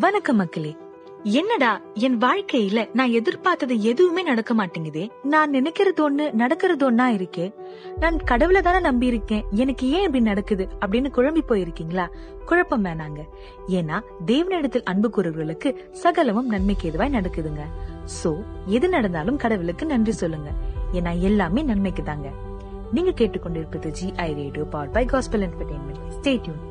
வணக்கம் மக்களே. என்னடா என் வாழ்க்கையில நான் எதிர்பார்த்தது எதுவுமே நடக்க மாட்டேங்குதே. நான் நினைக்கிறது ஒண்ணு நடக்கிறது ஒன்னா இருக்கே. நான் கடவுளை தானே நம்பி இருக்கேன் எனக்கு ஏன் இப்படி நடக்குது அப்படின்னு குழம்பி போயிருக்கீங்களா? குழப்பம் வேணாங்க. ஏன்னா தேவனிடத்தில் அன்பு கூறுவர்களுக்கு சகலமும் நன்மைக்கு எதுவாய் நடக்குதுங்க. சோ எது நடந்தாலும் கடவுளுக்கு நன்றி சொல்லுங்க. ஏன்னா எல்லாமே நன்மைக்கு தாங்க நீங்க கேட்டுக்கொண்டிருப்பது G I radio power by gospel entertainment stay tuned